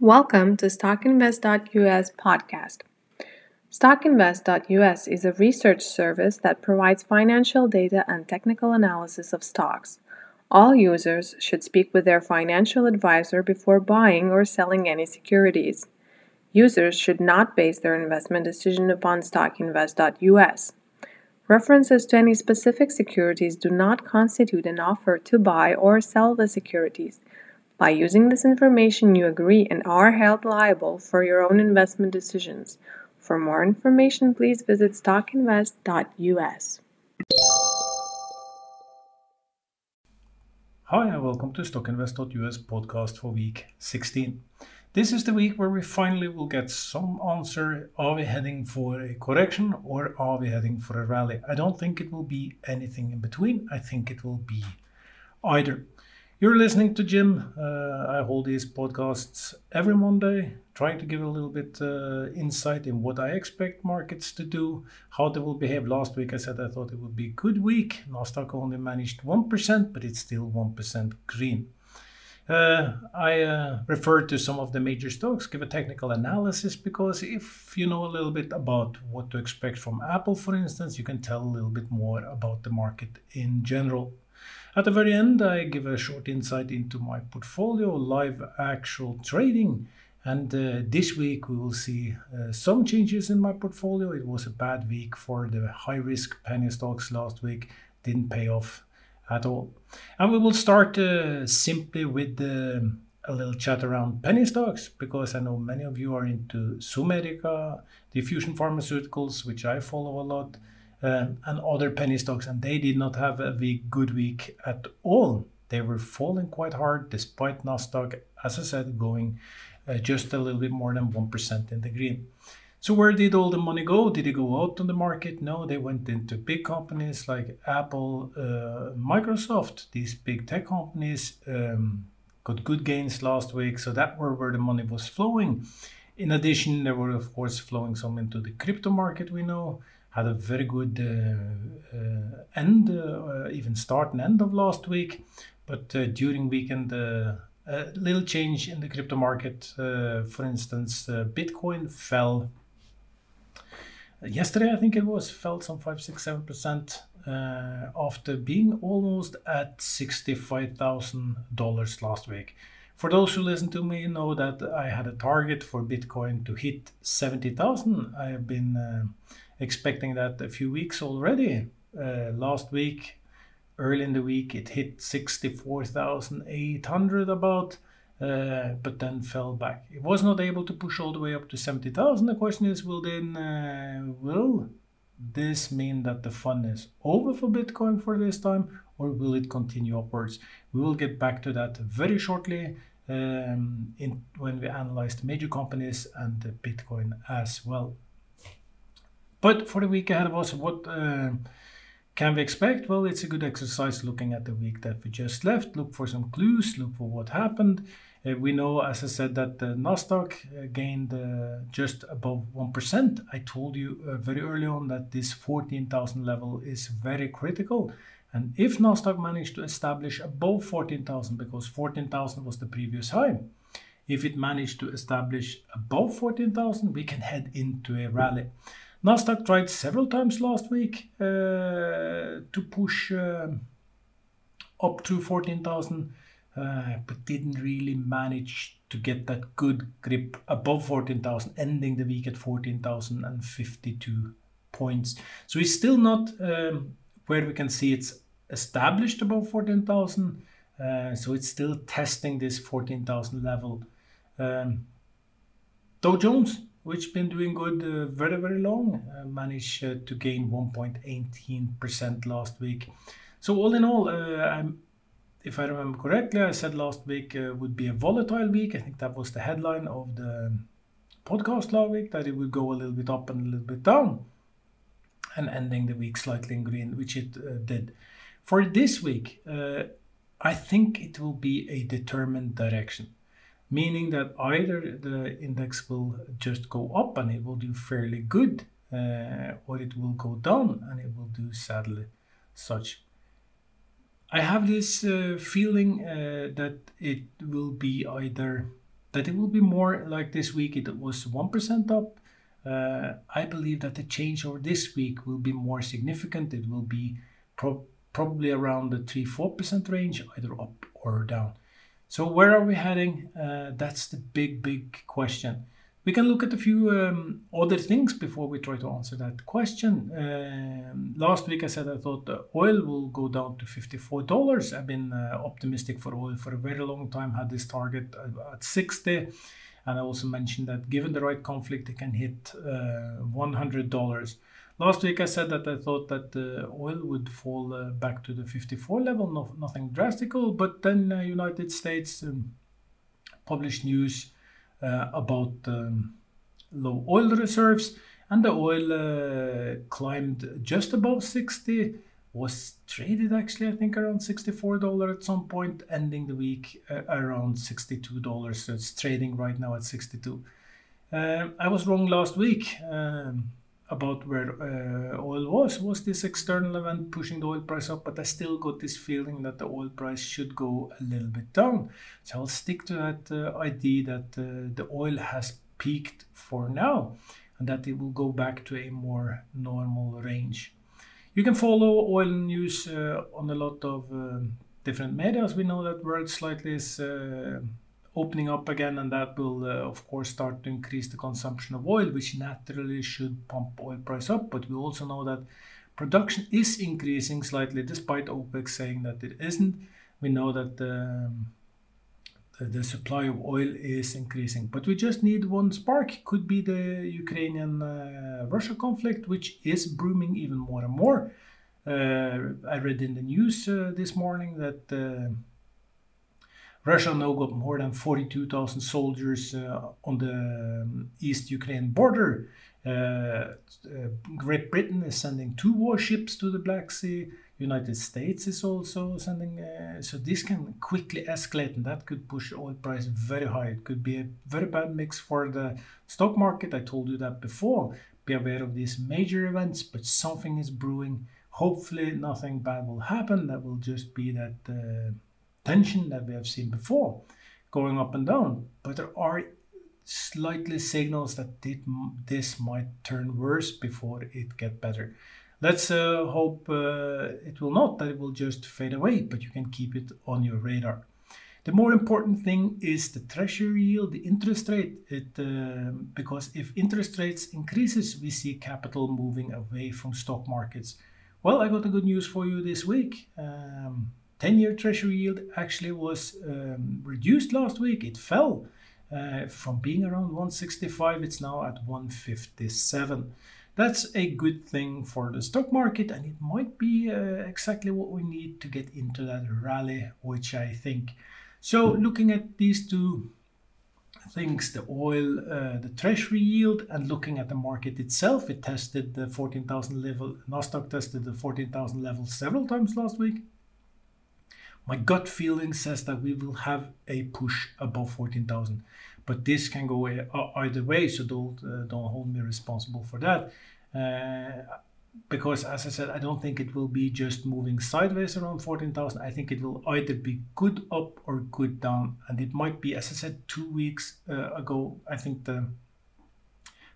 Welcome to StockInvest.us podcast. StockInvest.us is a research service that provides financial data and technical analysis of stocks. All users should speak with their financial advisor before buying or selling any securities. Users should not base their investment decision upon StockInvest.us. References to any specific securities do not constitute an offer to buy or sell the securities. By using this information, you agree and are held liable for your own investment decisions. For more information, please visit stockinvest.us. Hi, and welcome to StockInvest.us podcast for week 16. This is the week where we finally will get some answer. Are we heading for a correction or are we heading for a rally? I don't think it will be anything in between. I think it will be either. You're listening to Jim. Uh, I hold these podcasts every Monday, trying to give a little bit uh, insight in what I expect markets to do, how they will behave. Last week I said I thought it would be a good week. Nasdaq only managed 1%, but it's still 1% green. Uh, I uh, refer to some of the major stocks, give a technical analysis, because if you know a little bit about what to expect from Apple, for instance, you can tell a little bit more about the market in general. At the very end, I give a short insight into my portfolio, live actual trading. And uh, this week we will see uh, some changes in my portfolio. It was a bad week for the high risk penny stocks last week, didn't pay off at all. And we will start uh, simply with a little chat around penny stocks because I know many of you are into Zomedica, Diffusion Pharmaceuticals, which I follow a lot um, and other penny stocks, and they did not have a good week at all. They were falling quite hard despite Nasdaq, as I said, going uh, just a little bit more than 1% in the green. So where did all the money go? Did it go out on the market? No, they went into big companies like Apple, uh, Microsoft. These big tech companies um, got good gains last week, so that were where the money was flowing. In addition, there were of course flowing some into the crypto market. We know had a very good uh, uh, end, uh, even start and end of last week. But during weekend, a little change in the crypto market. for instance, Bitcoin fell yesterday, I think it was, fell some 5, 6, 7% uh, after being almost at $65,000 last week. For those who listen to me, know that I had a target for Bitcoin to hit 70,000. I have been uh, expecting that a few weeks already. Uh, last week, early in the week, it hit 64,800 about, uh, but then fell back. It was not able to push all the way up to 70,000. The question is, will then uh, will this mean that the fun is over for Bitcoin for this time, or will it continue upwards? We will get back to that very shortly. Um, in, when we analyze the major companies and Bitcoin as well. But for the week ahead of us, what uh, can we expect? Well, it's a good exercise looking at the week that we just left. Look for some clues, look for what happened. Uh, we know, as I said, that the Nasdaq uh, gained uh, just above 1%. I told you uh, very early on that this 14,000 level is very critical. And if Nasdaq managed to establish above 14,000, because 14,000 was the previous high, if it managed to establish above 14,000, we can head into a rally. Nasdaq tried several times last week uh, to push uh, up to 14,000, uh, but didn't really manage to get that good grip above 14,000, ending the week at 14,052 points. So it's still not um, where we can see it's established above 14,000. Uh, so it's still testing this 14,000 level. Um, Dow Jones which been doing good uh, very very long uh, managed uh, to gain 1.18% last week. So all in all uh, if i remember correctly i said last week uh, would be a volatile week. I think that was the headline of the podcast last week that it would go a little bit up and a little bit down and ending the week slightly in green which it uh, did. For this week i think it will be a determined direction meaning that either the index will just go up and it will do fairly good, uh, or it will go down and it will do sadly such. I have this uh, feeling uh, that it will be either that it will be more like this week it was 1% up. Uh, I believe that the change over this week will be more significant. It will be pro- probably around the 3 4% range, either up or down. So, where are we heading? Uh, that's the big, big question. We can look at a few um, other things before we try to answer that question. Um, last week I said I thought oil will go down to $54. I've been uh, optimistic for oil for a very long time, had this target at 60 and I also mentioned that given the right conflict, it can hit uh, $100. Last week I said that I thought that the oil would fall uh, back to the 54 level, no, nothing drastical, but then uh, United States um, published news uh, about um, low oil reserves, and the oil uh, climbed just above 60. Was traded actually, I think, around $64 at some point, ending the week uh, around $62. So it's trading right now at 62. Uh, I was wrong last week. Um, about where uh, oil was was this external event pushing the oil price up but i still got this feeling that the oil price should go a little bit down. So i'll stick to that uh, idea that uh, the oil has peaked for now and that it will go back to a more normal range. You can follow oil news uh, on a lot of um, different medias. We know that world slightly is uh, opening up again, and that will, uh, of course, start to increase the consumption of oil, which naturally should pump oil price up. But we also know that production is increasing slightly, despite OPEC saying that it isn't. We know that um, the, the supply of oil is increasing, but we just need one spark. Could be the Ukrainian uh, Russia conflict, which is booming even more and more. Uh, I read in the news uh, this morning that uh, Russia now got more than 42,000 soldiers uh, on the um, East Ukraine border. Uh, uh, Great Britain is sending two warships to the Black Sea. United States is also sending. Uh, so this can quickly escalate, and that could push oil price very high. It could be a very bad mix for the stock market. I told you that before. Be aware of these major events, but something is brewing. Hopefully, nothing bad will happen. That will just be that uh, tension that we have seen before going up and down. But there are slightly signals that this might turn worse before it get better. Let's uh, hope uh, it will not, that it will just fade away, but you can keep it on your radar. The more important thing is the treasury yield, the interest rate, it, uh, because if interest rates increases, we see capital moving away from stock markets. Well, I got the good news for you this week. Um, 10 year treasury yield actually was um, reduced last week. It fell uh, from being around 165, it's now at 157. That's a good thing for the stock market, and it might be uh, exactly what we need to get into that rally, which I think. So, looking at these two things the oil, uh, the treasury yield, and looking at the market itself, it tested the 14,000 level. Nasdaq tested the 14,000 level several times last week. My gut feeling says that we will have a push above 14,000, but this can go either way, so don't uh, don't hold me responsible for that. Uh, because as I said, I don't think it will be just moving sideways around 14,000. I think it will either be good up or good down, and it might be, as I said two weeks uh, ago. I think the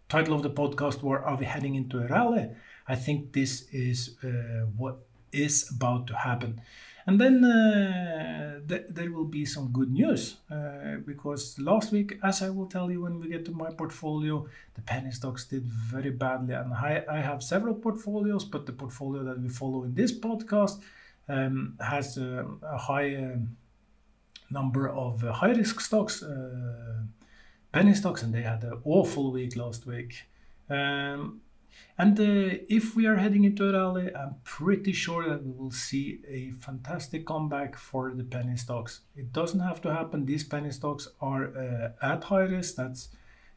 title of the podcast were "Are we heading into a rally?" I think this is uh, what is about to happen. And then uh, th there will be some good news uh, because last week, as I will tell you when we get to my portfolio, the penny stocks did very badly. And I, I have several portfolios, but the portfolio that we follow in this podcast um, has a, a high um, number of uh, high risk stocks, uh, penny stocks, and they had an awful week last week. Um, and uh, if we are heading into a rally, I'm pretty sure that we will see a fantastic comeback for the penny stocks. It doesn't have to happen. These penny stocks are uh, at high risk. That's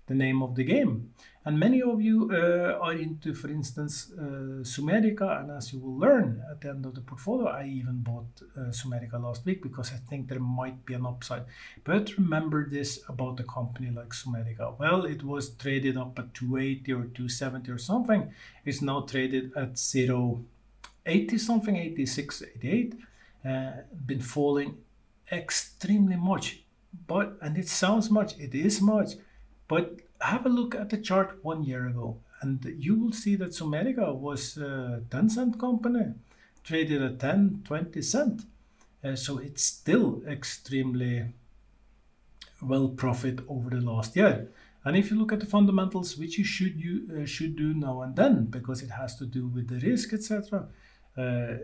the name of the game. And many of you uh, are into, for instance, uh, Zomedica. And as you will learn at the end of the portfolio, I even bought uh, Zomedica last week because I think there might be an upside. But remember this about a company like Zomedica. Well, it was traded up at 280 or 270 or something. It's now traded at 0, 80 something, 86, 88. Uh, been falling extremely much but and it sounds much, it is much, but have a look at the chart one year ago, and you will see that Zomedica was a 10 cent company, traded at 10, 20 cent. Uh, so it's still extremely well profit over the last year. And if you look at the fundamentals, which you should you uh, should do now and then, because it has to do with the risk, etc. Uh,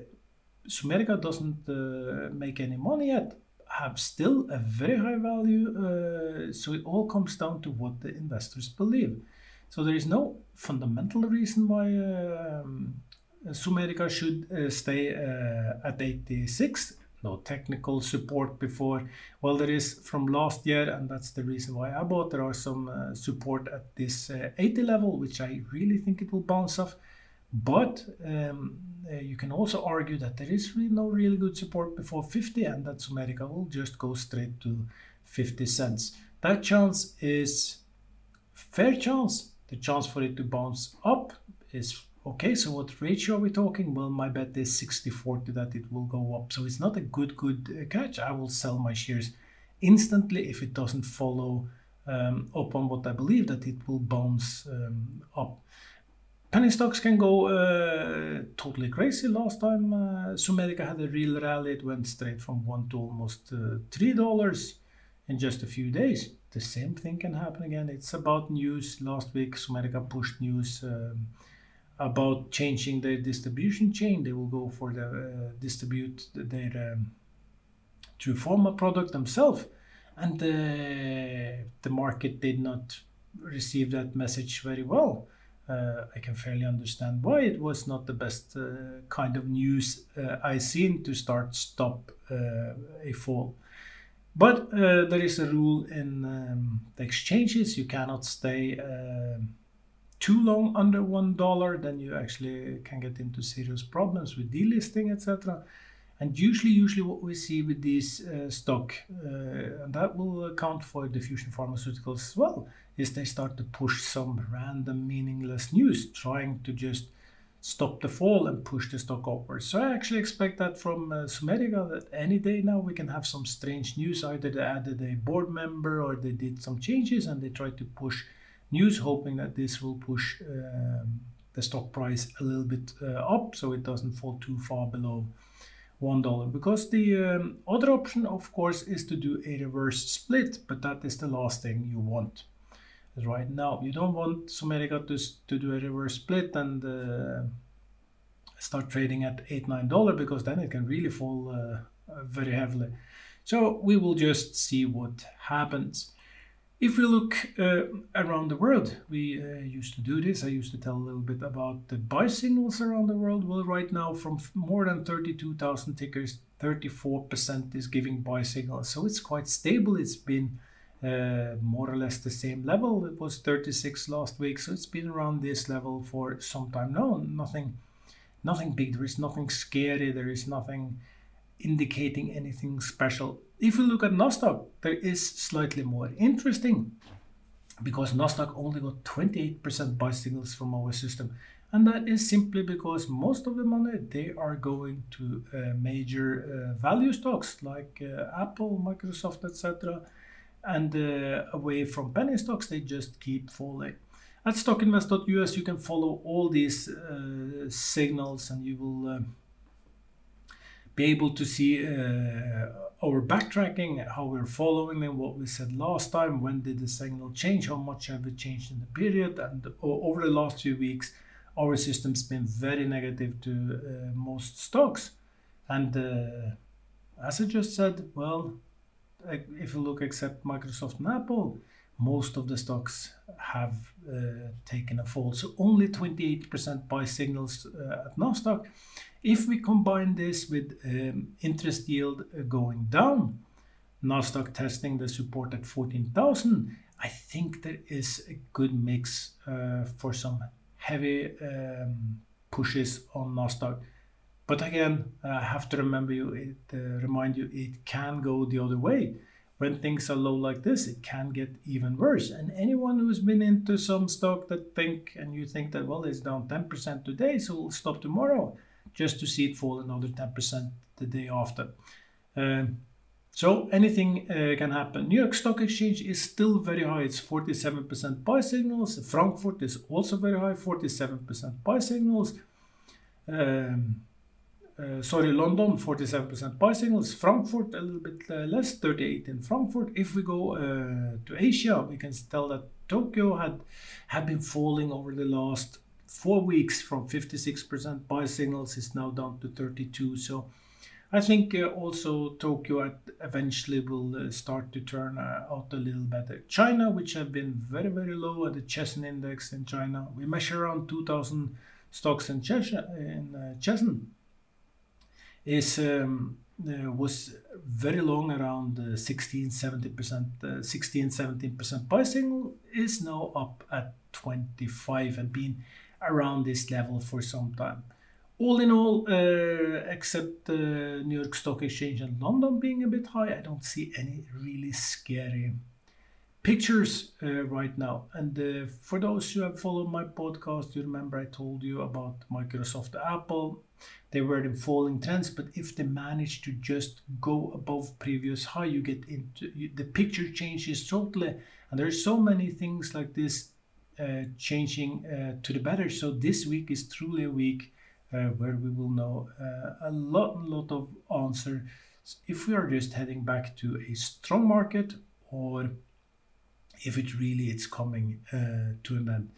Zomedica doesn't uh, make any money yet, have still a very high value. Uh, so it all comes down to what the investors believe. So there is no fundamental reason why um, Zomedica should uh, stay uh, at 86 no technical support before. Well, there is from last year, and that's the reason why I bought. There are some uh, support at this uh, 80 level, which I really think it will bounce off. But um, uh, you can also argue that there is really no really good support before 50, and that Zomedica will just go straight to 50 cents. That chance is fair chance. The chance for it to bounce up is Okay, so what ratio are we talking? Well, my bet is 60-40 that it will go up. So it's not a good, good uh, catch. I will sell my shares instantly if it doesn't follow um, up on what I believe that it will bounce um, up. Penny stocks can go uh, totally crazy. Last time uh, Zomedica had a real rally, it went straight from one to almost uh, three dollars in just a few days. The same thing can happen again. It's about news. Last week, Zomedica pushed news. Um, about changing their distribution chain. They will go for the distribute their um, Truforma product themselves, and the market did not receive that message very well. Uh, I can fairly understand why it was not the best uh, kind of news uh, I seen to start stop uh, a fall. But uh, there is a rule in um, the exchanges: you cannot stay. Um, too long under one dollar, then you actually can get into serious problems with delisting, etc. And usually, usually what we see with these uh, stock, and that will account for diffusion pharmaceuticals as well, is they start to push some random meaningless news, trying to just stop the fall and push the stock upwards. So I actually expect that from uh, Zomedica that any day now we can have some strange news. Either they added a board member or they did some changes and they try to push news, hoping that this will push um, the stock price a little bit uh, up so it doesn't fall too far below one dollar because the um, other option of course is to do a reverse split but that is the last thing you want right now you don't want Zomedica to, to do a reverse split and uh, start trading at eight nine dollar because then it can really fall uh, very heavily so we will just see what happens if we look uh, around the world, we uh, used to do this. I used to tell a little bit about the buy signals around the world. Well, right now, from more than 32,000 tickers, 34% is giving buy signals. So it's quite stable. It's been uh, more or less the same level. It was 36 last week, so it's been around this level for some time now. Nothing, nothing big. There is nothing scary. There is nothing indicating anything special. If we look at Nasdaq, there is slightly more interesting because Nasdaq only got 28% buy signals from our system. And that is simply because most of the money they are going to uh, major uh, value stocks like uh, Apple, Microsoft, etc. And uh, away from penny stocks, they just keep falling. At stockinvest.us, you can follow all these uh, signals and you will uh, be able to see uh, our backtracking, how we're following and what we said last time, when did the signal change, how much have it changed in the period, and over the last few weeks, our system's been very negative to uh, most stocks. And uh, as I just said, well, if you look except Microsoft and Apple, most of the stocks have uh, taken a fall. So only 28% buy signals uh, at Nasdaq. If we combine this with um, interest yield uh, going down, Nasdaq testing the support at 14,000, I think there is a good mix uh, for some heavy um, pushes on Nasdaq. But again, I have to remember you, it, uh, remind you, it can go the other way when things are low like this, it can get even worse. And anyone who's been into some stock that think and you think that well, it's down 10% today, so we'll stop tomorrow, just to see it fall another 10% the day after. Um, So anything uh, can happen. New York Stock Exchange is still very high. It's 47% buy signals. Frankfurt is also very high, 47% buy signals. Um, uh, sorry, London 47% buy signals. Frankfurt a little bit uh, less, 38 in Frankfurt. If we go uh, to Asia, we can tell that Tokyo had had been falling over the last four weeks from 56% buy signals is now down to 32. So I think uh, also Tokyo eventually will uh, start to turn uh, out a little better. China, which have been very, very low at the Chesson index in China, we measure around 2,000 stocks in, Chesson, is um, uh, was very long around uh, 16 70% uh, 16 17% buy signal is now up at 25 and been around this level for some time. All in all, uh, except the New York Stock Exchange and London being a bit high, I don't see any really scary pictures uh, right now. And uh, for those who have followed my podcast, you remember I told you about Microsoft, Apple. They were in falling trends, but if they manage to just go above previous high, you get into you, the picture changes totally. And there's so many things like this uh, changing uh, to the better. So this week is truly a week uh, where we will know uh, a lot, lot of answers if we are just heading back to a strong market or if it really it's coming uh, to an end.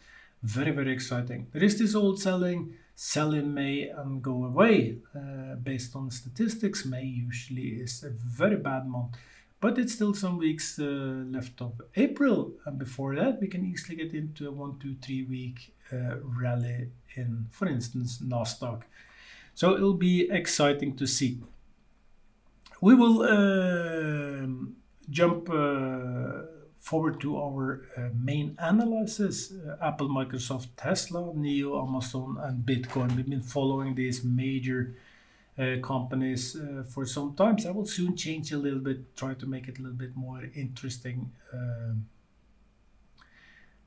Very, very exciting. There is this old selling, sell in May and go away. Uh, based on statistics, May usually is a very bad month. But it's still some weeks uh, left of April. And before that, we can easily get into a one, two, three week uh, rally in, for instance, Nasdaq. So it'll be exciting to see. We will uh, jump uh, forward to our uh, main analysis uh, Apple, Microsoft, Tesla, NIO, Amazon, and Bitcoin. We've been following these major uh, companies uh, for some time. So I will soon change a little bit, try to make it a little bit more interesting. Um,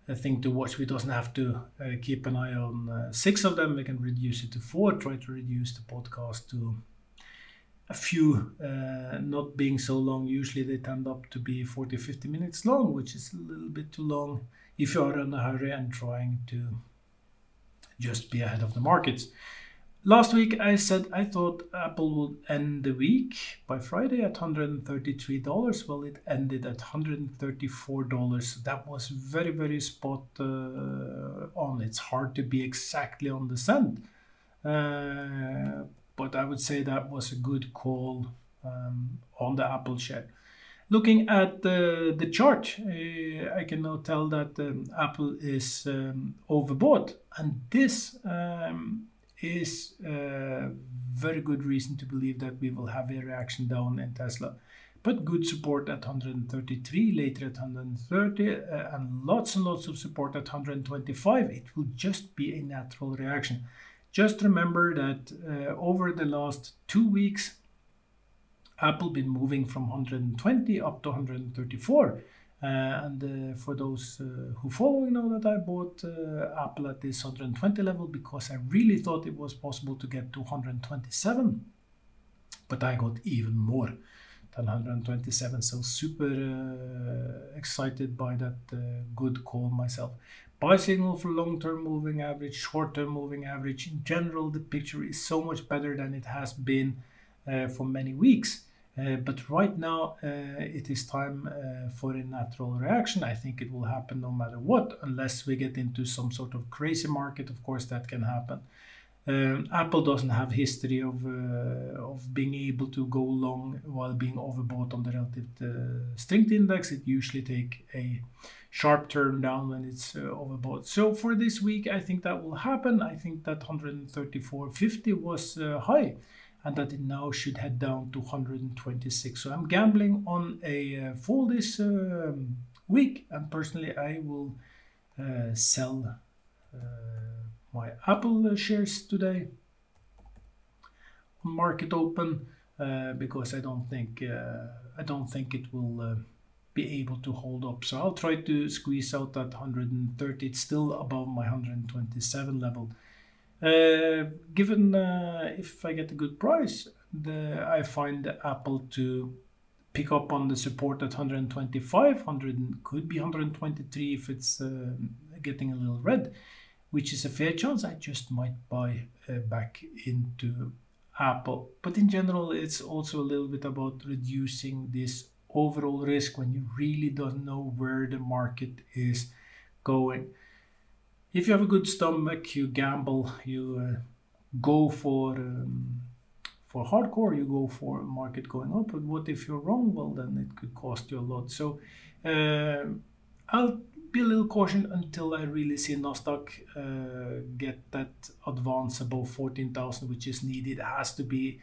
a thing to watch. We doesn't have to uh, keep an eye on uh, six of them. We can reduce it to four. Try to reduce the podcast to a few, uh, not being so long. Usually they tend up to be 40, 50 minutes long, which is a little bit too long if you are in a hurry and trying to just be ahead of the markets. Last week I said I thought Apple would end the week by Friday at $133. Well, it ended at $134. That was very, very spot uh, on. It's hard to be exactly on the cent. Uh, I would say that was a good call um, on the Apple share. Looking at the, the chart, uh, I can now tell that um, Apple is um, overbought. And this um, is a very good reason to believe that we will have a reaction down in Tesla. But good support at 133, later at 130, uh, and lots and lots of support at 125. It will just be a natural reaction. Just remember that uh, over the last two weeks, Apple been moving from 120 up to 134. Uh, and uh, for those uh, who follow, you know that I bought Apple at this 120 level because I really thought it was possible to get to 127. But I got even more than 127. So super excited by that good call myself. Buy signal for long-term moving average, short-term moving average. In general, the picture is so much better than it has been uh, for many weeks. Uh, but right now, uh, it is time uh, for a natural reaction. I think it will happen no matter what, unless we get into some sort of crazy market. Of course, that can happen. Um, Apple doesn't have history of uh, of being able to go long while being overbought on the relative uh, strength index. It usually take a sharp turn down when it's uh, overbought. So for this week, I think that will happen. I think that 134.50 was high and that it now should head down to 126. So I'm gambling on a uh, fall this um, week, and personally, I will uh, sell uh, my Apple shares today on market open uh, because I don't think uh, I don't think it will uh, be able to hold up. So I'll try to squeeze out that 130. It's still above my 127 level. Uh, given uh, if I get a good price, the, I find Apple to pick up on the support at 125, 100 could be 123 if it's uh, getting a little red, which is a fair chance. I just might buy uh, back into Apple. But in general, it's also a little bit about reducing this overall risk when you really don't know where the market is going. If you have a good stomach, you gamble, you uh, go for um, for hardcore, you go for market going up. But what if you're wrong? Well, then it could cost you a lot. So uh, I'll be a little caution until I really see Nasdaq uh, get that advance above 14,000, which is needed. It has to be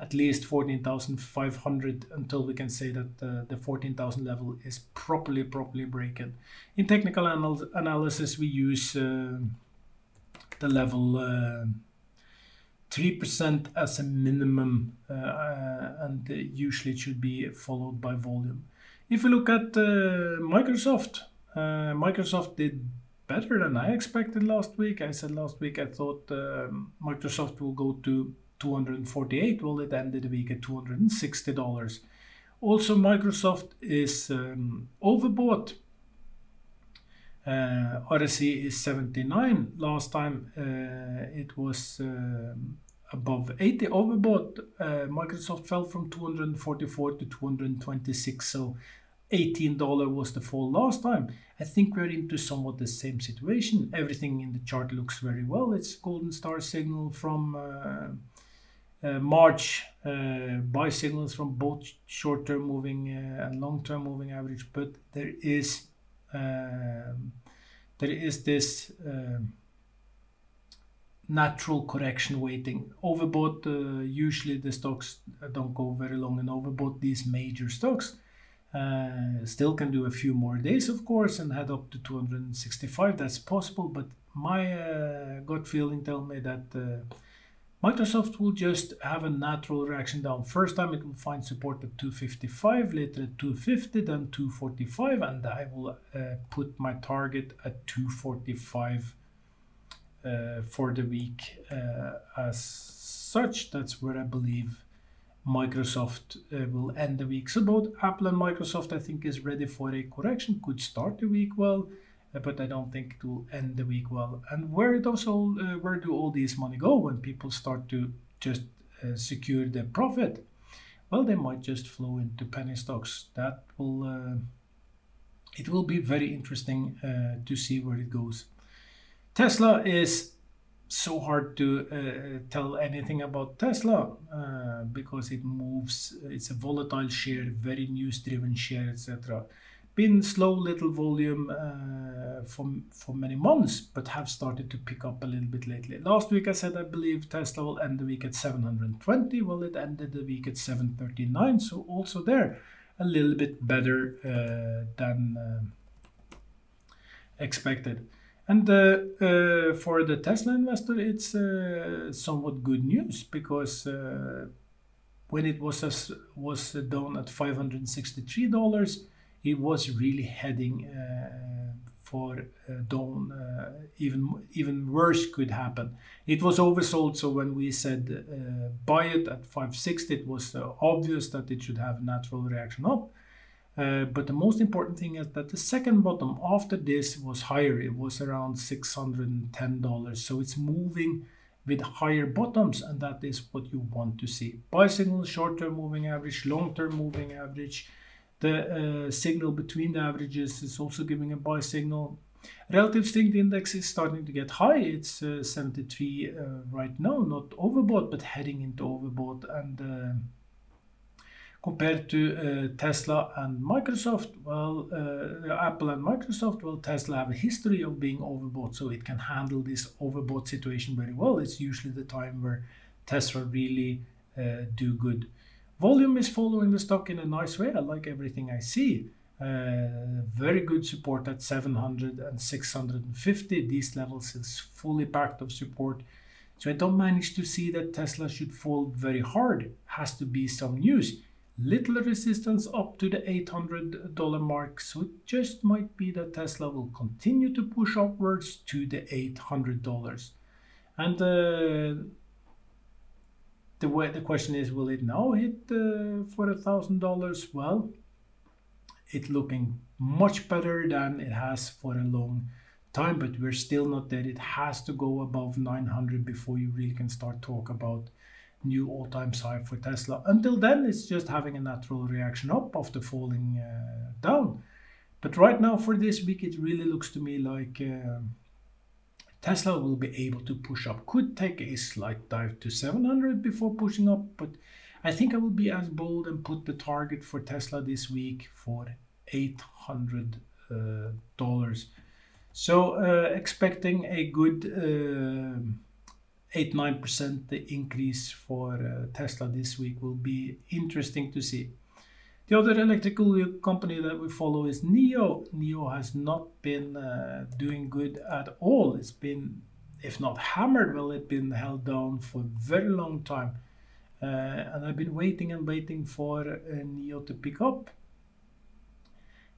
at least 14,500 until we can say that uh, the 14,000 level is properly properly broken. In technical anal analysis, we use uh, the level 3% uh, as a minimum, uh, uh, and usually it should be followed by volume. If we look at Microsoft, Microsoft did better than I expected last week. I said last week I thought um, Microsoft will go to 248 well it ended the week at $260 also microsoft is um, overbought. Uh, RSI is 79 last time uh, it was uh, above 80 overbought. Uh, Microsoft fell from 244 to 226 so $18 was the fall last time. I think we're into somewhat the same situation. Everything in the chart looks very well. It's golden star signal from uh, uh, March uh, buy signals from both short-term moving uh, and long-term moving average, but there is um, there is this um, natural correction waiting. Overbought, uh, usually the stocks don't go very long and overbought these major stocks. Uh, still can do a few more days, of course, and head up to 265. That's possible, but my uh, gut feeling tell me that Microsoft will just have a natural reaction down. First time it will find support at 255, later at 250, then 245, and I will uh, put my target at 245 uh, for the week uh, as such. That's where I believe Microsoft uh, will end the week. So both Apple and Microsoft, I think, is ready for a correction. Could start the week well but I don't think it will end the week well. And where does all uh, where do all these money go when people start to just uh, secure their profit? Well, they might just flow into penny stocks. That will uh, it will be very interesting uh, to see where it goes. Tesla is so hard to uh, tell anything about Tesla uh, because it moves. It's a volatile share, very news driven share, etc been slow little volume uh, for, for many months, but have started to pick up a little bit lately. Last week I said I believe Tesla will end the week at 720. Well, it ended the week at 739, so also there a little bit better uh, than uh, expected. And uh, uh, for the Tesla investor, it's uh, somewhat good news because when it was as, was down at 563 dollars it was really heading uh, for uh, down. Uh, even even worse could happen. It was oversold, so when we said buy it at 560, it was obvious that it should have a natural reaction up. Uh, but the most important thing is that the second bottom after this was higher. It was around $610. So it's moving with higher bottoms, and that is what you want to see. Buy signal, short term moving average, long term moving average, the uh, signal between the averages is also giving a buy signal. Relative strength index is starting to get high. It's uh, 73 uh, right now, not overbought, but heading into overbought. And uh, compared to uh, Tesla and Microsoft, well, uh, Apple and Microsoft, well, Tesla have a history of being overbought, so it can handle this overbought situation very well. It's usually the time where Tesla really do good. Volume is following the stock in a nice way. I like everything I see. Uh, very good support at 700 and 650. These levels is fully packed of support. So I don't manage to see that Tesla should fall very hard. Has to be some news. Little resistance up to the $800 mark. So it just might be that Tesla will continue to push upwards to the $800. And uh, the way the question is, will it now hit uh, for a thousand dollars? Well, it's looking much better than it has for a long time, but we're still not there. It has to go above 900 before you really can start talk about new all-time high for Tesla. Until then, it's just having a natural reaction up after falling uh, down. But right now, for this week, it really looks to me like uh, Tesla will be able to push up. Could take a slight dive to 700 before pushing up, but I think I will be as bold and put the target for Tesla this week for 800 uh, dollars. So uh, expecting a good uh, 8 9% increase for uh, Tesla this week will be interesting to see. The other electrical company that we follow is NIO. NIO has not been uh, doing good at all. It's been, if not hammered, well, it's been held down for a very long time. Uh, and I've been waiting and waiting for uh, NIO to pick up.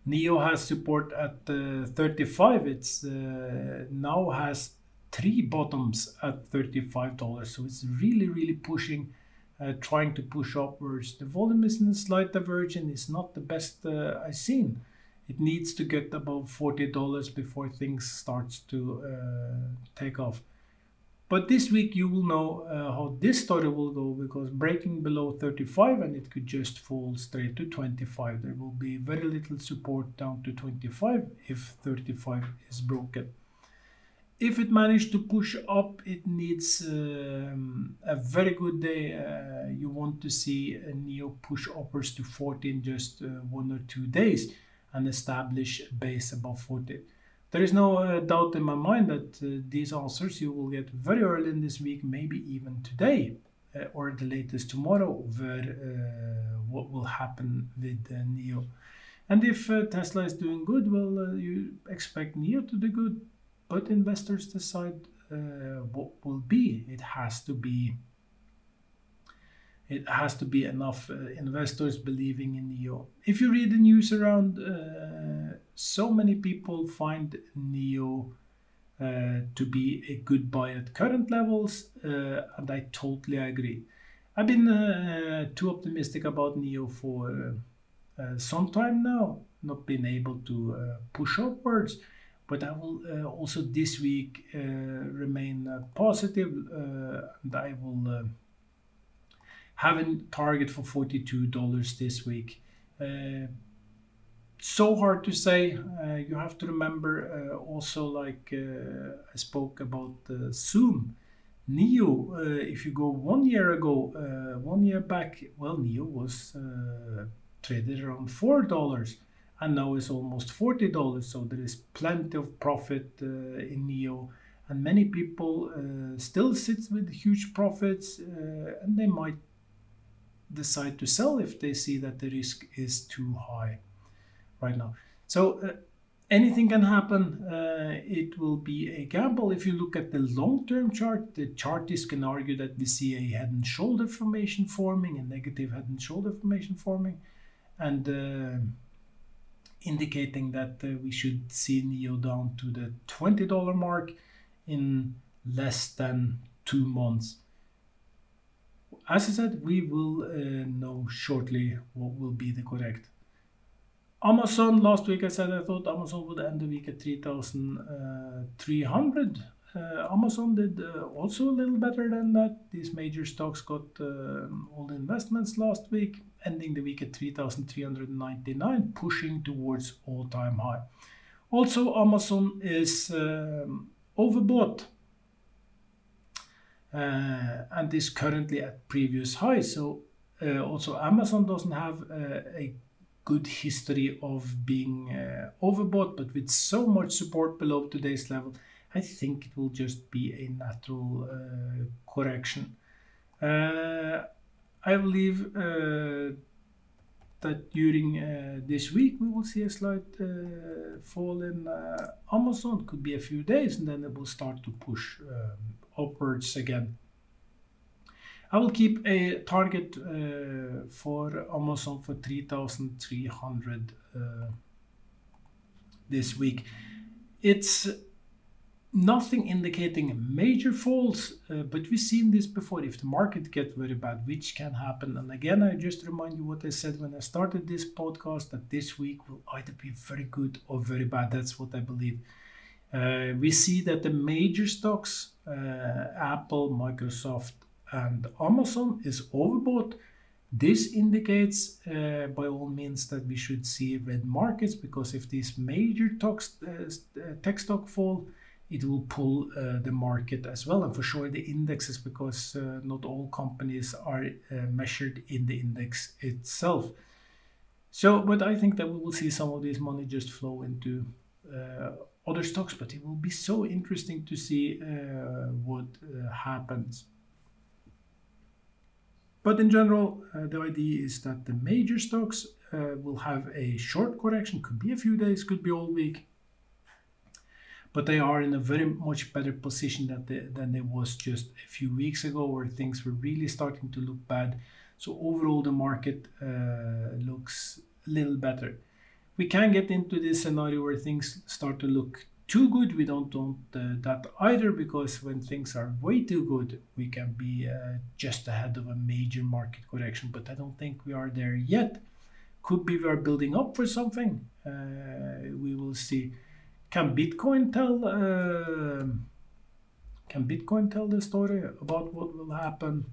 NIO has support at uh, 35. It's uh, now has three bottoms at $35. So it's really, really pushing uh, trying to push upwards. The volume is in a slight divergence. It's not the best uh, I've seen. It needs to get above $40 before things starts to uh, take off. But this week you will know uh, how this story will go because breaking below 35 and it could just fall straight to 25. There will be very little support down to 25 if 35 is broken if it managed to push up, it needs um, a very good day. Uh, you want to see a NIO push upwards to 40 in just uh, one or two days and establish base above 40. There is no uh, doubt in my mind that uh, these answers you will get very early in this week, maybe even today uh, or the latest tomorrow, over uh, what will happen with NIO. And if Tesla is doing good, well, you expect NIO to do good but investors decide uh, what will be. It has to be. It has to be enough uh, investors believing in NIO. If you read the news around, uh, so many people find NIO uh, to be a good buy at current levels, uh, and I totally agree. I've been uh, too optimistic about NIO for some time now, not been able to push upwards but I will uh, also this week uh, remain uh, positive and I will have a target for $42 this week. so hard to say. you have to remember also, like I spoke about Zoom. NIO, uh, if you go one year ago, uh, one year back, well, NIO was uh, traded around four dollars and now it's almost $40 so there is plenty of profit uh, in NIO. and many people uh, still sit with huge profits uh, and they might decide to sell if they see that the risk is too high right now. So uh, anything can happen uh, it will be a gamble. If you look at the long-term chart the chartists can argue that we see a head and shoulder formation forming a negative head and shoulder formation forming. And uh, indicating that uh, we should see NIO down to the $20 mark in less than two months. As I said, we will uh, know shortly what will be the correct. Amazon, last week I said I thought Amazon would end the week at 3,300. Uh, Amazon did uh, also a little better than that. These major stocks got uh, all the investments last week, ending the week at 3,399, pushing towards all-time high. Also, Amazon is um, overbought uh, and is currently at previous highs. So uh, also Amazon doesn't have uh, a good history of being overbought, but with so much support below today's level, I think it will just be a natural uh, correction. Uh, I believe uh, that during uh, this week we will see a slight uh, fall in uh, Amazon. Could be a few days, and then it will start to push um, upwards again. I will keep a target for Amazon for 3,300 this week. It's nothing indicating major falls, uh, but we've seen this before. If the market gets very bad, which can happen, and again, I just remind you what I said when I started this podcast that this week will either be very good or very bad. That's what I believe. Uh, we see that the major stocks, uh, Apple, Microsoft, and Amazon, is overbought. This indicates, uh, by all means, that we should see red markets because if these major uh, uh, tech stock fall, it will pull uh, the market as well, and for sure the indexes because uh, not all companies are uh, measured in the index itself. So, but I think that we will see some of this money just flow into other stocks, but it will be so interesting to see what happens. But in general, uh, the idea is that the major stocks uh, will have a short correction, could be a few days, could be all week. But they are in a very much better position than they, than they was just a few weeks ago, where things were really starting to look bad. So overall, the market uh, looks a little better. We can get into this scenario where things start to look too good, we don't want uh, that either because when things are way too good, we can be uh, just ahead of a major market correction. But I don't think we are there yet. Could be we are building up for something. Uh, we will see. Can Bitcoin tell? Uh, can Bitcoin tell the story about what will happen?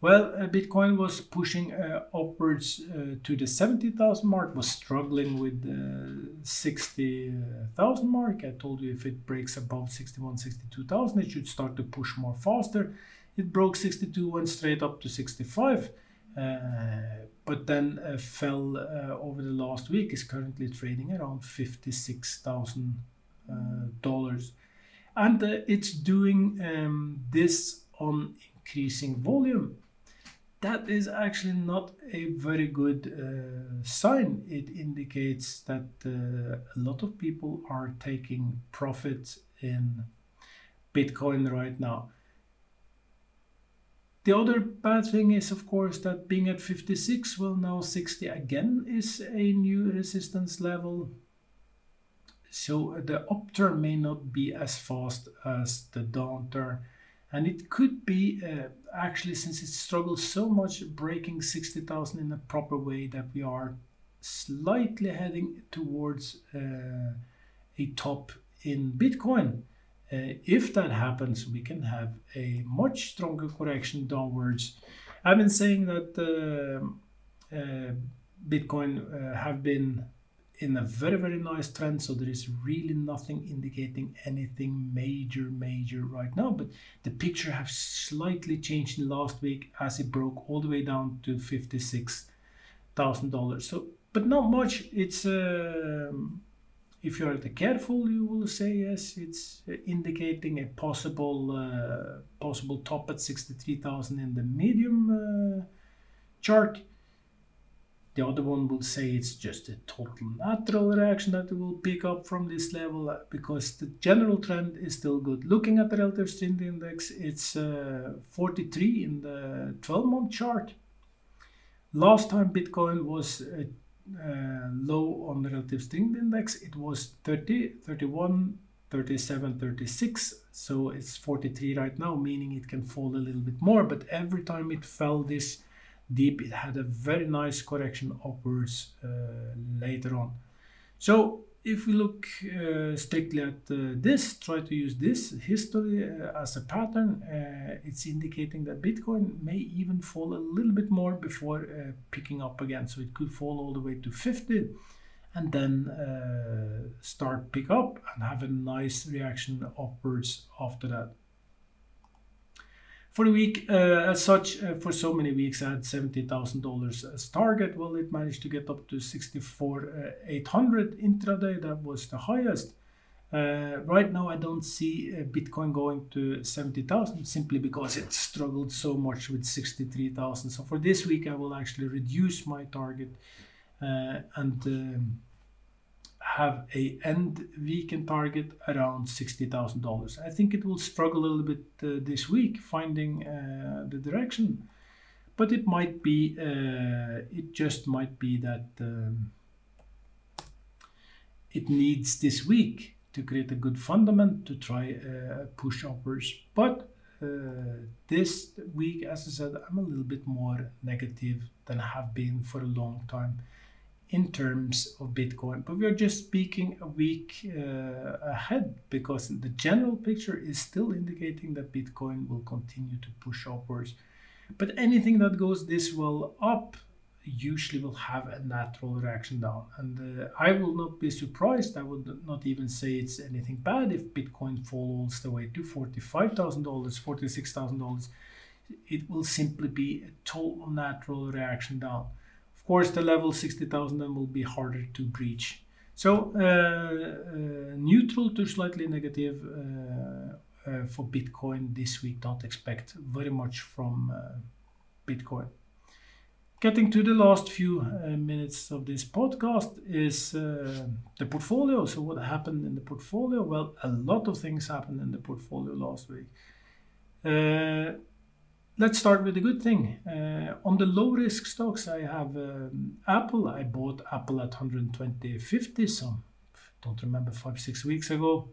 Well, uh, Bitcoin was pushing uh, upwards uh, to the 70,000 mark, was struggling with the 60,000 mark. I told you if it breaks above 61, 62,000, it should start to push more faster. It broke 62, went straight up to 65, uh, but then uh, fell uh, over the last week, is currently trading around $56,000. and it's doing um, this on increasing volume that is actually not a very good uh, sign. It indicates that uh, a lot of people are taking profits in Bitcoin right now. The other bad thing is, of course, that being at 56, well, now 60 again is a new resistance level. So the upturn may not be as fast as the downturn and it could be uh, actually since it struggles so much breaking 60,000 in a proper way that we are slightly heading towards uh, a top in Bitcoin. Uh, if that happens, we can have a much stronger correction downwards. I've been saying that uh, uh, Bitcoin have been in a very very nice trend so there is really nothing indicating anything major major right now but the picture has slightly changed in last week as it broke all the way down to 56 thousand dollars so but not much it's uh, if you are careful you will say yes it's indicating a possible uh, possible top at 63,000 in the medium uh, chart the other one will say it's just a total natural reaction that will pick up from this level uh, because the general trend is still good. Looking at the relative strength index, it's uh, 43 in the 12 month chart. Last time Bitcoin was uh, low on the relative strength index, it was 30, 31, 37, 36. So it's 43 right now, meaning it can fall a little bit more. But every time it fell this deep. It had a very nice correction upwards uh, later on. So if we look uh, strictly at uh, this, try to use this history uh, as a pattern, uh, it's indicating that Bitcoin may even fall a little bit more before uh, picking up again. So it could fall all the way to 50 and then start pick up and have a nice reaction upwards after that for the week uh, as such uh, for so many weeks i had $70000 as target. Well it managed to get up to 64800 uh, intraday. That was the highest. Uh, right now i don't see uh, bitcoin going to 70000 simply because it struggled so much with 63000 so for this week i will actually reduce my target uh, and um, have a end weekend target around $60,000. I think it will struggle a little bit uh, this week finding uh, the direction, but it might be, uh, it just might be that um, it needs this week to create a good fundament to try uh, push upwards. But uh, this week, as I said, I'm a little bit more negative than I have been for a long time in terms of Bitcoin. But we are just speaking a week uh, ahead because the general picture is still indicating that Bitcoin will continue to push upwards. But anything that goes this well up usually will have a natural reaction down. And uh, I will not be surprised. I would not even say it's anything bad if Bitcoin falls the way to $45,000, $46,000. It will simply be a total natural reaction down. Course, the level 60,000 then will be harder to breach. So uh, uh, neutral to slightly negative uh, for Bitcoin this week. Don't expect very much from Bitcoin. Getting to the last few uh, minutes of this podcast is uh, the portfolio. So, what happened in the portfolio? Well, a lot of things happened in the portfolio last week. Uh, let's start with the good thing. Uh, on the low risk stocks, I have um, Apple. I bought Apple at 120.50, some don't remember five, six weeks ago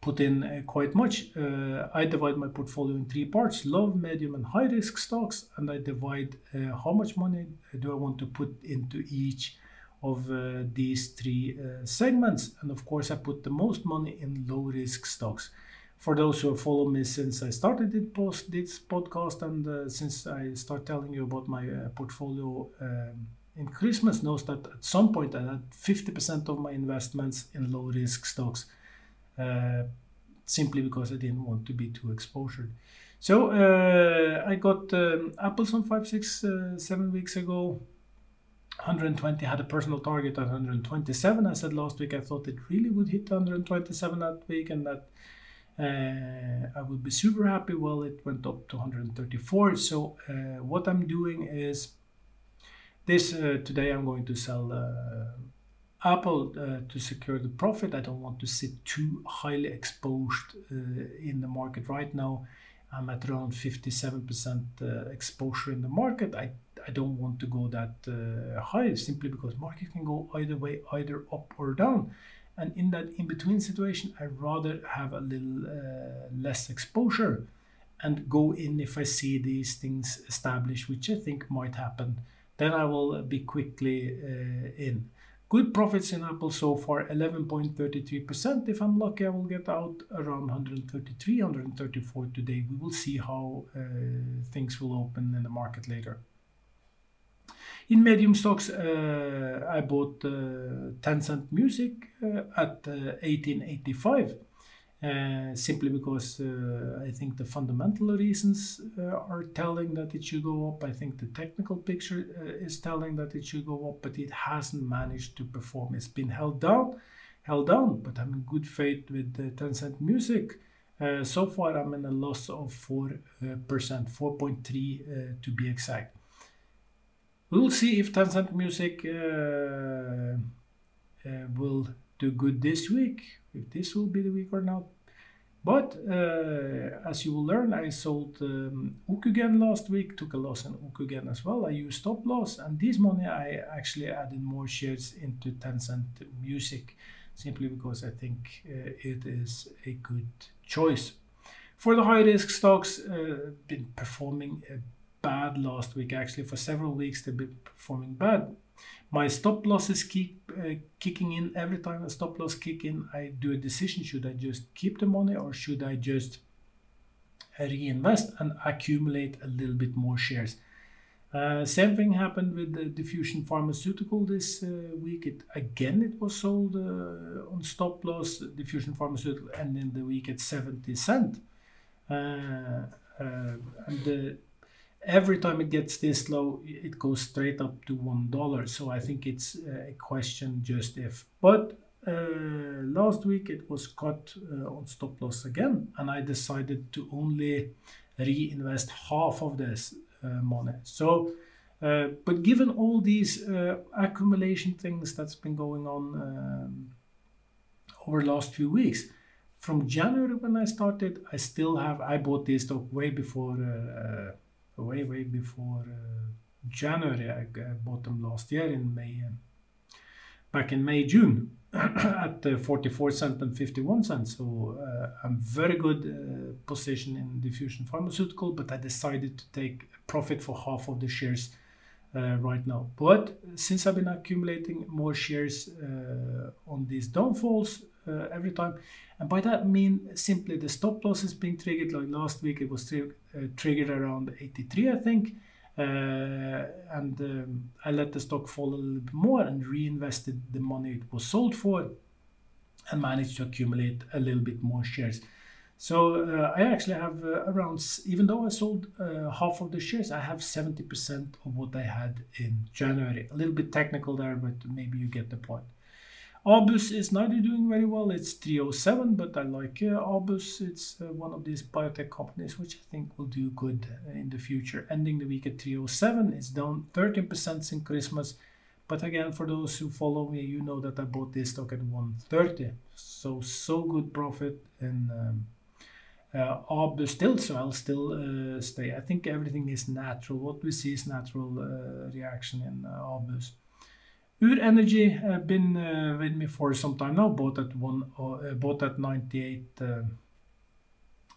put in uh, quite much. Uh, I divide my portfolio in three parts low, medium, and high risk stocks. And I divide uh, how much money do I want to put into each of uh, these three uh, segments. And of course, I put the most money in low risk stocks. For those who have followed me since I started it post this podcast and uh, since I start telling you about my portfolio um, in Christmas knows that at some point I had 50% of my investments in low risk stocks uh, simply because I didn't want to be too exposed. So uh, I got um, Apples on five, six, uh, seven weeks ago. 120 had a personal target at 127. I said last week I thought it really would hit 127 that week and that uh, I would be super happy. Well, it went up to 134. So uh, what I'm doing is this uh, today I'm going to sell Apple uh, to secure the profit. I don't want to sit too highly exposed uh, in the market right now. I'm at around 57% uh, exposure in the market. I, I don't want to go that uh, high simply because market can go either way, either up or down. And in that in between situation, I rather have a little uh, less exposure and go in if I see these things established, which I think might happen. Then I will be quickly uh, in. Good profits in Apple so far, 11.33%. If I'm lucky, I will get out around 133, 134 today. We will see how uh, things will open in the market later. In medium stocks, uh, I bought uh, Tencent Music uh, at 1885. Uh, uh, simply because uh, I think the fundamental reasons uh, are telling that it should go up. I think the technical picture uh, is telling that it should go up, but it hasn't managed to perform. It's been held down, held down. But I'm in good faith with the Tencent Music. Uh, so far, I'm in a loss of four percent, 4.3 to be exact. We'll see if Tencent Music will do good this week if this will be the week or not. But uh, as you will learn, I sold um, Ocugen last week, took a loss in Ocugen as well. I used stop loss, and this money I actually added more shares into Tencent Music simply because I think uh, it is a good choice. For the high risk stocks, uh, been performing uh, bad last week. Actually, for several weeks they've been performing bad. My stop losses keep uh, kicking in. Every time a stop loss kick in i do a decision. Should i just keep the money or should i just reinvest and accumulate a little bit more shares? Uh, same thing happened with the diffusion pharmaceutical this uh, week. It again it was sold uh, on stop loss. Diffusion pharmaceutical ending the week at 70 cent. Uh, uh, and the every time it gets this low, it goes straight up to one dollar. So I think it's a question just if. But uh, last week it was cut uh, on stop loss again, and I decided to only reinvest half of this uh, money. So. Uh, but given all these uh, accumulation things that's been going on um, over the last few weeks, from January when I started, I still have I bought this stock way before uh, way way before uh, January. I, bought them last year in May. back in May, June at uh, 44 cents and 51 cents. So uh, I'm very good uh, position in diffusion pharmaceutical, but I decided to take profit for half of the shares uh, right now. But since I've been accumulating more shares uh, on these downfalls uh, every time, and by that mean simply the stop loss is being triggered. Like last week, it was tri triggered around 83, I think. Uh, and um, I let the stock fall a little bit more and reinvested the money it was sold for and managed to accumulate a little bit more shares. So uh, I actually have uh, around, even though I sold uh, half of the shares, I have 70% of what I had in January. A little bit technical there, but maybe you get the point. Abus is neither doing very well. It's 307, but I like uh, Abus. It's uh, one of these biotech companies which I think will do good uh, in the future. Ending the week at 307, it's down 13% since Christmas. But again, for those who follow me, you know that I bought this stock at 130. So, so good profit in um, uh, Abus still, so I'll still uh, stay. I think everything is natural. What we see is natural uh, reaction in uh, Abus. Ur Energy have been uh, with me for some time now, bought at one, uh, bought at 98 uh,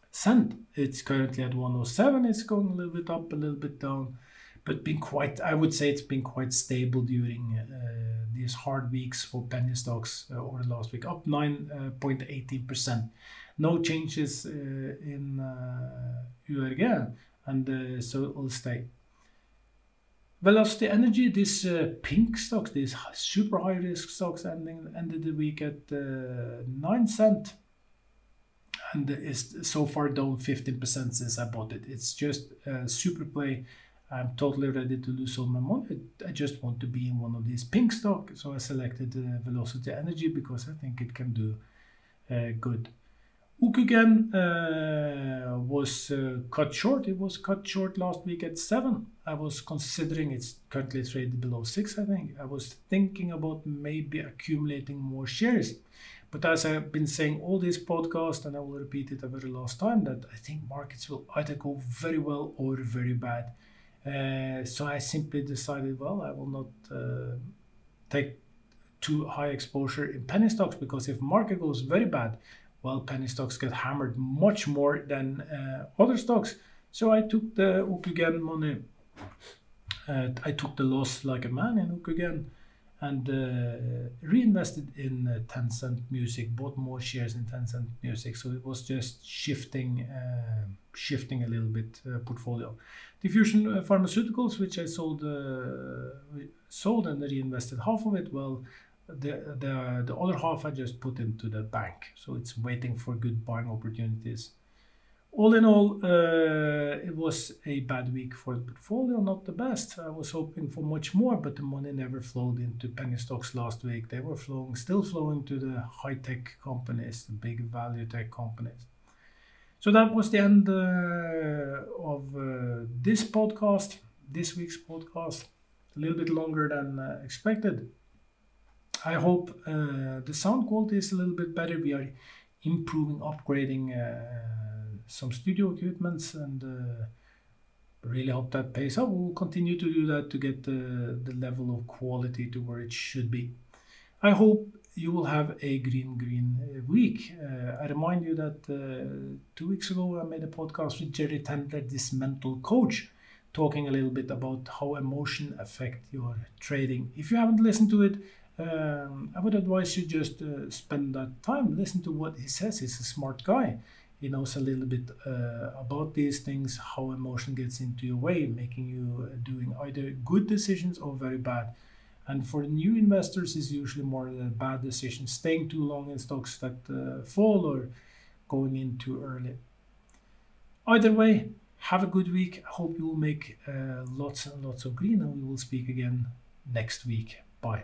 cent. It's currently at 107. It's going a little bit up, a little bit down, but been quite. I would say it's been quite stable during uh, these hard weeks for penny stocks uh, over the last week, up 9.18 percent. No changes uh, in uh, URG, and so it will stay. Velocity Energy, this uh, pink stocks, these super high risk stocks, ending, ended the week at uh, 9 cent and is so far down 15% since I bought it. It's just a super play. I'm totally ready to lose all my money. I just want to be in one of these pink stocks. So I selected uh, Velocity Energy because I think it can do uh, good. Ocugen uh, was uh, cut short. It was cut short last week at 7. I was considering it's currently traded below 6, I think. I was thinking about maybe accumulating more shares. But as I've been saying all these podcasts, and I will repeat it a very last time, that I think markets will either go very well or very bad. Uh, so I simply decided, well, I will not uh, take too high exposure in penny stocks because if market goes very bad, well, penny stocks get hammered much more than uh, other stocks. So I took the Ocugen money. Uh, I took the loss like a man in Ocugen and uh, reinvested in uh, Tencent Music, bought more shares in Tencent Music. So it was just shifting, uh, shifting a little bit uh, portfolio. Diffusion uh, Pharmaceuticals, which I sold, uh, sold and reinvested half of it. Well, the, the, the other half I just put into the bank. So it's waiting for good buying opportunities. All in all, uh, it was a bad week for the portfolio, not the best. I was hoping for much more, but the money never flowed into penny stocks last week. They were flowing, still flowing to the high tech companies, the big value tech companies. So that was the end uh, of uh, this podcast, this week's podcast. A little bit longer than uh, expected. I hope uh, the sound quality is a little bit better. We are improving, upgrading uh, some studio equipments and uh, really hope that pays off. We'll continue to do that to get the, the level of quality to where it should be. I hope you will have a green, green week. Uh, I remind you that uh, two weeks ago I made a podcast with Jared Tendler, this mental coach, talking a little bit about how emotion affect your trading. If you haven't listened to it, um, I would advise you just uh, spend that time, listen to what he says. He's a smart guy. He knows a little bit uh, about these things, how emotion gets into your way, making you uh, doing either good decisions or very bad. And for new investors, is usually more the bad decisions, staying too long in stocks that uh, fall or going in too early. Either way, have a good week. Hope you will make uh, lots and lots of green, and we will speak again next week. Bye.